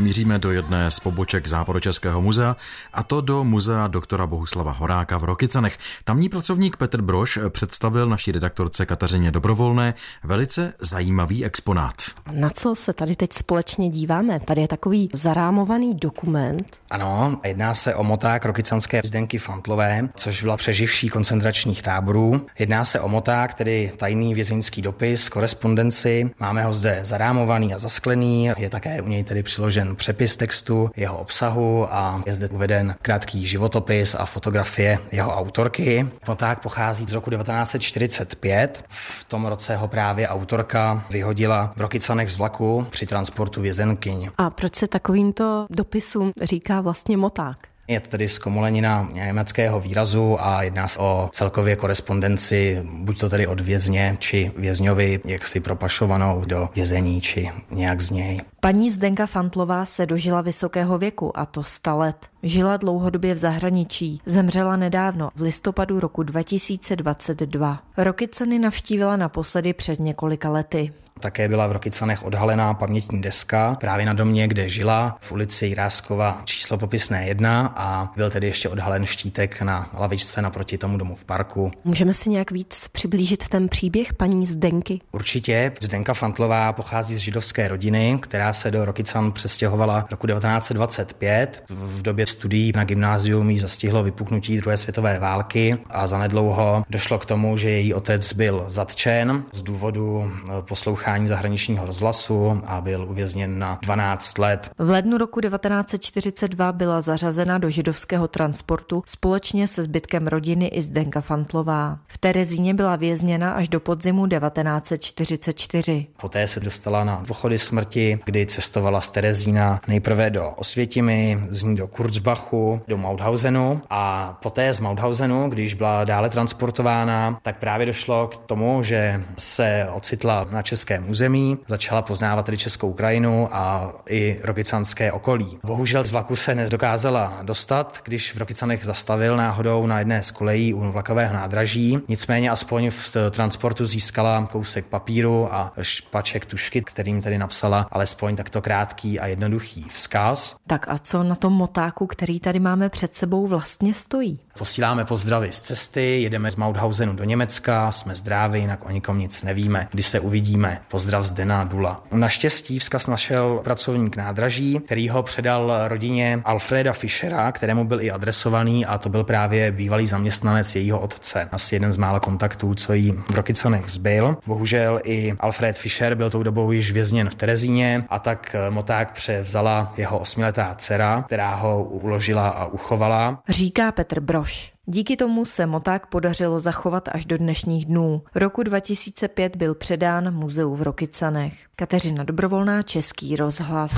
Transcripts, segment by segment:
Míříme do jedné z poboček Západočeského muzea, a to do muzea doktora Bohuslava Horáka v Rokycanech. Tamní pracovník Petr Broš představil naší redaktorce Kateřině Dobrovolné velice zajímavý exponát. Na co se tady teď společně díváme? Tady je takový zarámovaný dokument. Ano, jedná se o moták rokycanské Zdenky Fantlové, což byla přeživší koncentračních táborů. Jedná se o moták, tedy tajný vězeňský dopis, korespondenci. Máme ho zde zarámovaný a zasklený. Je také u něj tedy přiložen přepis textu, jeho obsahu a je zde uveden krátký životopis a fotografie jeho autorky. Moták pochází z roku 1945. V tom roce ho právě autorka vyhodila v Rokycanech z vlaku při transportu vězenkyň. A proč se takovýmto dopisům říká vlastně moták? Je to tedy zkomolenina německého výrazu a jedná se o celkově korespondenci, buď to tedy od vězně, či vězňovi, jak si propašovanou do vězení, či nějak z něj. Paní Zdenka Fantlová se dožila vysokého věku, a to 100 let. Žila dlouhodobě v zahraničí, zemřela nedávno, v listopadu roku 2022. Rokyceny navštívila naposledy před několika lety. Také byla v Rokycanech odhalená pamětní deska právě na domě, kde žila, v ulici Jiráskova číslo popisné 1 a byl tedy ještě odhalen štítek na lavičce naproti tomu domu v parku. Můžeme si nějak víc přiblížit ten příběh paní Zdenky? Určitě. Zdenka Fantlová pochází z židovské rodiny, která se do Rokycan přestěhovala roku 1925. V době studií na gymnázium jí zastihlo vypuknutí druhé světové války a zanedlouho došlo k tomu, že její otec byl zatčen z důvodu poslouchání poslouchání zahraničního rozhlasu a byl uvězněn na 12 let. V lednu roku 1942 byla zařazena do židovského transportu společně se zbytkem rodiny i Zdenka Fantlová. V Terezíně byla vězněna až do podzimu 1944. Poté se dostala na pochody smrti, kdy cestovala z Terezína nejprve do Osvětimi, z ní do Kurzbachu, do Mauthausenu a poté z Mauthausenu, když byla dále transportována, tak právě došlo k tomu, že se ocitla na českém území, začala poznávat tedy Českou krajinu a i Rokycanské okolí. Bohužel z vlaku se nedokázala dostat, když v Rokycanech zastavil náhodou na jedné z kolejí u vlakového nádraží. Nicméně aspoň v transportu získala kousek papíru a špaček tušky, kterým tedy napsala alespoň takto krátký a jednoduchý vzkaz. Tak a co na tom motáku, který tady máme před sebou, vlastně stojí? Posíláme pozdravy z cesty, jedeme z Mauthausenu do Německa, jsme zdraví, jinak o nikom nic nevíme. Kdy se uvidíme, pozdrav z Dena Dula. Naštěstí vzkaz našel pracovník nádraží, který ho předal rodině Alfreda Fischera, kterému byl i adresovaný a to byl právě bývalý zaměstnanec jejího otce. Asi jeden z mála kontaktů, co jí v Rokycanech zbyl. Bohužel i Alfred Fischer byl tou dobou již vězněn v Terezíně a tak moták převzala jeho osmiletá dcera, která ho uložila a uchovala. Říká Petr Broš. Díky tomu se moták podařilo zachovat až do dnešních dnů. Roku 2005 byl předán muzeu v Rokycanech. Kateřina Dobrovolná, Český rozhlas.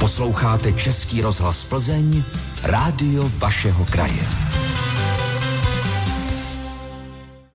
Posloucháte Český rozhlas Plzeň, rádio vašeho kraje.